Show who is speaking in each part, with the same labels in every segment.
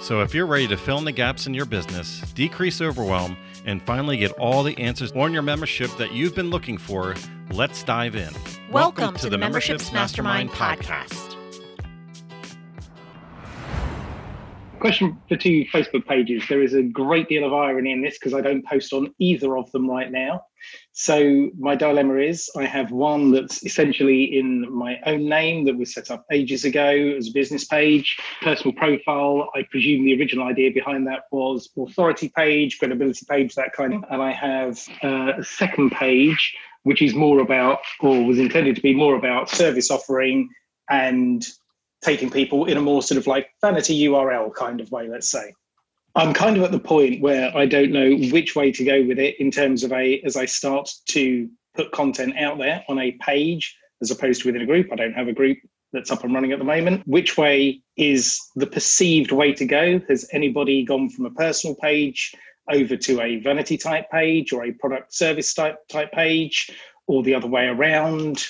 Speaker 1: So, if you're ready to fill in the gaps in your business, decrease overwhelm, and finally get all the answers on your membership that you've been looking for, let's dive in.
Speaker 2: Welcome, Welcome to, to, the Memberships, Mastermind, Mastermind podcast. podcast.
Speaker 3: Question for two Facebook pages. There is a great deal of irony in this because I don't post on either of them right now. So my dilemma is I have one that's essentially in my own name that was set up ages ago as a business page, personal profile. I presume the original idea behind that was authority page, credibility page, that kind of. And I have uh, a second page which is more about, or was intended to be more about service offering and taking people in a more sort of like vanity URL kind of way, let's say. I'm kind of at the point where I don't know which way to go with it in terms of a as I start to put content out there on a page as opposed to within a group. I don't have a group that's up and running at the moment. Which way is the perceived way to go? Has anybody gone from a personal page over to a vanity type page or a product service type type page or the other way around?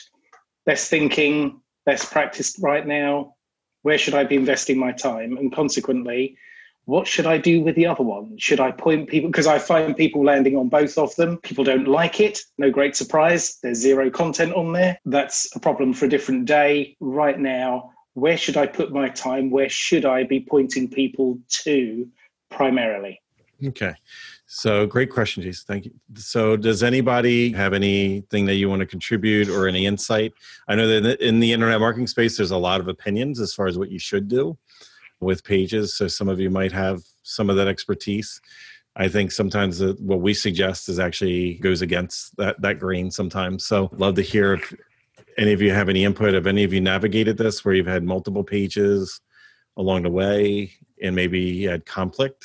Speaker 3: Best thinking, best practice right now where should I be investing my time? And consequently, what should I do with the other one? Should I point people? Because I find people landing on both of them. People don't like it. No great surprise. There's zero content on there. That's a problem for a different day. Right now, where should I put my time? Where should I be pointing people to primarily?
Speaker 1: Okay. So great question, Jason. Thank you. So does anybody have anything that you want to contribute or any insight? I know that in the internet marketing space, there's a lot of opinions as far as what you should do with pages. So some of you might have some of that expertise. I think sometimes what we suggest is actually goes against that that grain sometimes. So love to hear if any of you have any input. Have any of you navigated this where you've had multiple pages along the way and maybe had conflict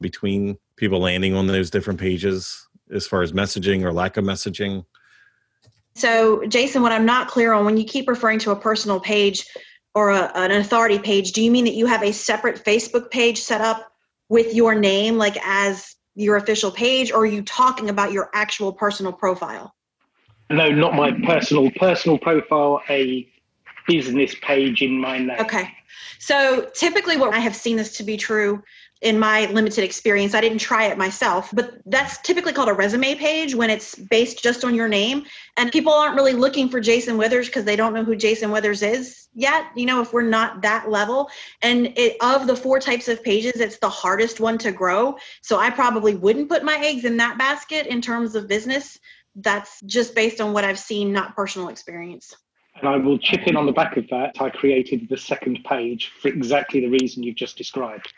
Speaker 1: between people landing on those different pages as far as messaging or lack of messaging?
Speaker 4: So, Jason, what I'm not clear on when you keep referring to a personal page or a, an authority page, do you mean that you have a separate Facebook page set up with your name, like as your official page, or are you talking about your actual personal profile?
Speaker 3: No, not my personal personal profile. A business page in my name.
Speaker 4: Okay. So typically, what I have seen this to be true in my limited experience. I didn't try it myself, but that's typically called a resume page when it's based just on your name. And people aren't really looking for Jason Withers because they don't know who Jason Withers is yet, you know, if we're not that level. And it, of the four types of pages, it's the hardest one to grow. So I probably wouldn't put my eggs in that basket in terms of business. That's just based on what I've seen, not personal experience.
Speaker 3: And I will chip in on the back of that. I created the second page for exactly the reason you've just described.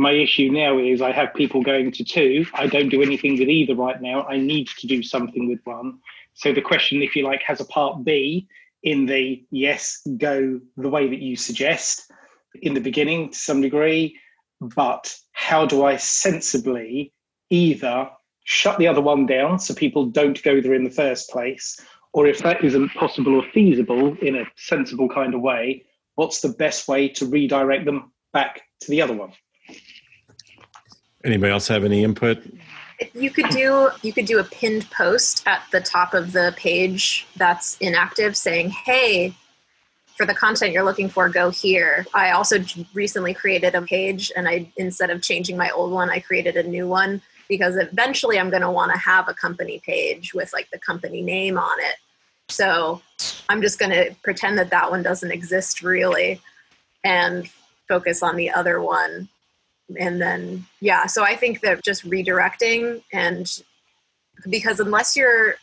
Speaker 3: My issue now is I have people going to two. I don't do anything with either right now. I need to do something with one. So the question, if you like, has a part B in the yes, go the way that you suggest in the beginning to some degree. But how do I sensibly either shut the other one down so people don't go there in the first place? Or if that isn't possible or feasible in a sensible kind of way, what's the best way to redirect them back to the other one?
Speaker 1: Anybody else have any input?
Speaker 5: You could do you could do a pinned post at the top of the page that's inactive saying, "Hey, for the content you're looking for, go here." I also recently created a page and I instead of changing my old one, I created a new one because eventually I'm going to want to have a company page with like the company name on it. So, I'm just going to pretend that that one doesn't exist really and focus on the other one and then yeah so i think that just redirecting and because unless you're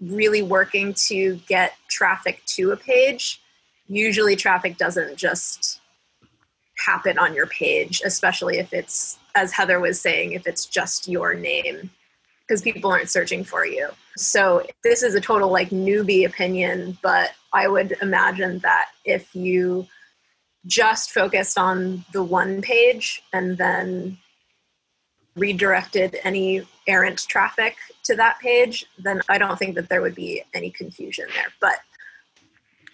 Speaker 5: really working to get traffic to a page usually traffic doesn't just happen on your page especially if it's as heather was saying if it's just your name because people aren't searching for you. So this is a total like newbie opinion but i would imagine that if you just focused on the one page and then redirected any errant traffic to that page, then I don't think that there would be any confusion there. But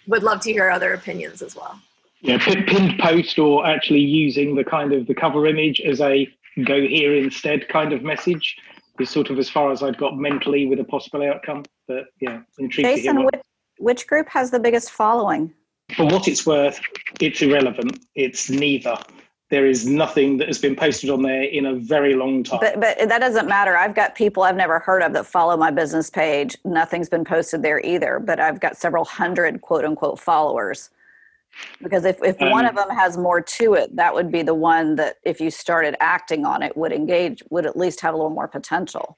Speaker 5: would love to hear other opinions as well.
Speaker 3: Yeah, pinned post or actually using the kind of the cover image as a go here instead kind of message is sort of as far as I'd got mentally with a possible outcome. But yeah, intrigued
Speaker 6: Jason, which, which group has the biggest following?
Speaker 3: For what it's worth, it's irrelevant. It's neither. There is nothing that has been posted on there in a very long time.
Speaker 6: But, but that doesn't matter. I've got people I've never heard of that follow my business page. Nothing's been posted there either, but I've got several hundred quote unquote followers. Because if, if um, one of them has more to it, that would be the one that if you started acting on it would engage, would at least have a little more potential.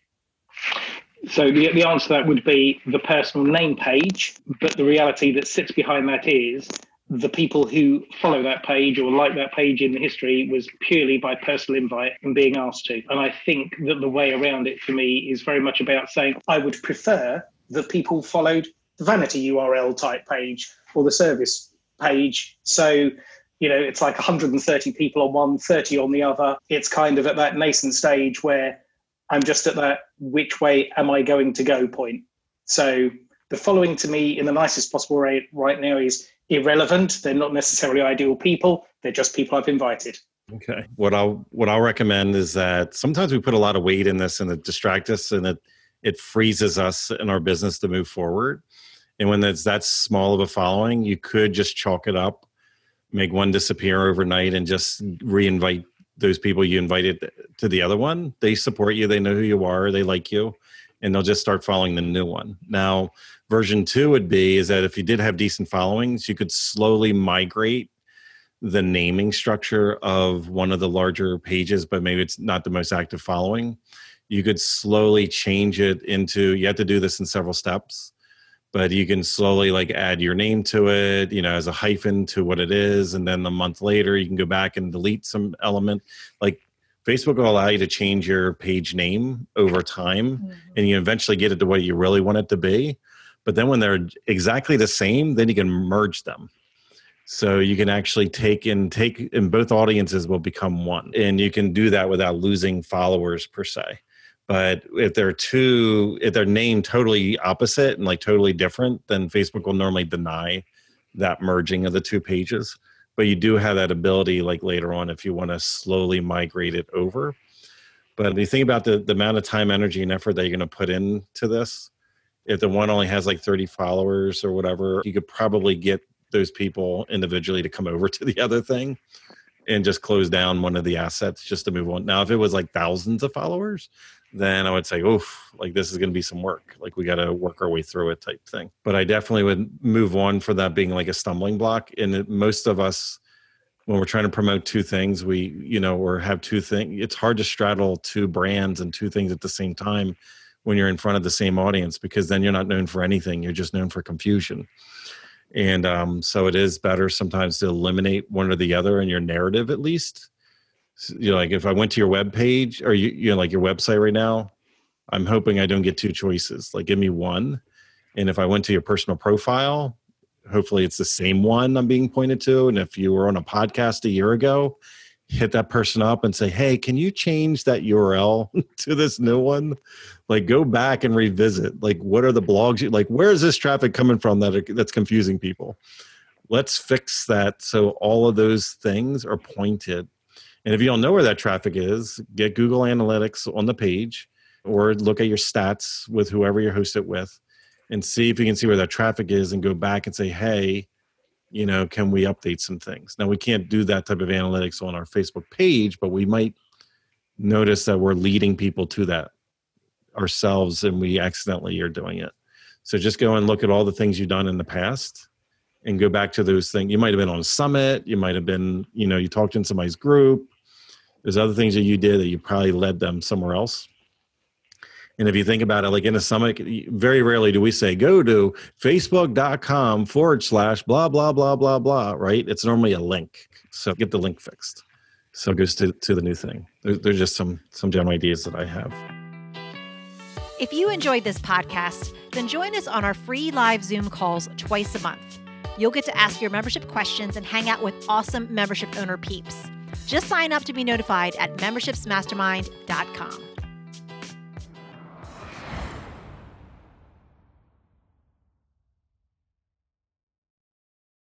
Speaker 3: So the, the answer to that would be the personal name page, but the reality that sits behind that is the people who follow that page or like that page in the history was purely by personal invite and being asked to. And I think that the way around it for me is very much about saying I would prefer that people followed the vanity URL type page or the service page. So, you know, it's like 130 people on one, 30 on the other. It's kind of at that nascent stage where I'm just at that which way am I going to go point. So the following to me in the nicest possible way right now is irrelevant. They're not necessarily ideal people. They're just people I've invited.
Speaker 1: Okay. What I'll what I'll recommend is that sometimes we put a lot of weight in this and it distracts us and it it freezes us in our business to move forward. And when that's that small of a following, you could just chalk it up, make one disappear overnight, and just reinvite those people you invited to the other one. They support you, they know who you are, they like you, and they'll just start following the new one. Now, version two would be is that if you did have decent followings, you could slowly migrate the naming structure of one of the larger pages, but maybe it's not the most active following. You could slowly change it into, you have to do this in several steps, but you can slowly like add your name to it, you know, as a hyphen to what it is. And then a month later, you can go back and delete some element. Like Facebook will allow you to change your page name over time mm-hmm. and you eventually get it to what you really want it to be. But then when they're exactly the same, then you can merge them. So you can actually take and take, and both audiences will become one. And you can do that without losing followers per se. But if they're two, if they're named totally opposite and like totally different, then Facebook will normally deny that merging of the two pages. But you do have that ability, like later on, if you want to slowly migrate it over. But if you think about the, the amount of time, energy, and effort that you're going to put into this, if the one only has like 30 followers or whatever, you could probably get those people individually to come over to the other thing and just close down one of the assets just to move on. Now, if it was like thousands of followers, then I would say, oof, like this is going to be some work. Like we got to work our way through it type thing. But I definitely would move on for that being like a stumbling block. And it, most of us, when we're trying to promote two things, we, you know, or have two things, it's hard to straddle two brands and two things at the same time when you're in front of the same audience because then you're not known for anything you're just known for confusion and um, so it is better sometimes to eliminate one or the other in your narrative at least you know like if i went to your web page or you, you know like your website right now i'm hoping i don't get two choices like give me one and if i went to your personal profile hopefully it's the same one i'm being pointed to and if you were on a podcast a year ago hit that person up and say, "Hey, can you change that URL to this new one?" Like, go back and revisit. Like, what are the blogs? You, like, where is this traffic coming from that are, that's confusing people? Let's fix that so all of those things are pointed. And if you don't know where that traffic is, get Google Analytics on the page, or look at your stats with whoever you host it with, and see if you can see where that traffic is, and go back and say, "Hey." you know, can we update some things? Now we can't do that type of analytics on our Facebook page, but we might notice that we're leading people to that ourselves and we accidentally are doing it. So just go and look at all the things you've done in the past and go back to those things. You might have been on a summit, you might have been, you know, you talked in somebody's group. There's other things that you did that you probably led them somewhere else. And if you think about it, like in a summit, very rarely do we say, go to facebook.com forward slash blah, blah, blah, blah, blah, right? It's normally a link. So get the link fixed. So it goes to, to the new thing. There's, there's just some, some general ideas that I have.
Speaker 2: If you enjoyed this podcast, then join us on our free live Zoom calls twice a month. You'll get to ask your membership questions and hang out with awesome membership owner peeps. Just sign up to be notified at membershipsmastermind.com.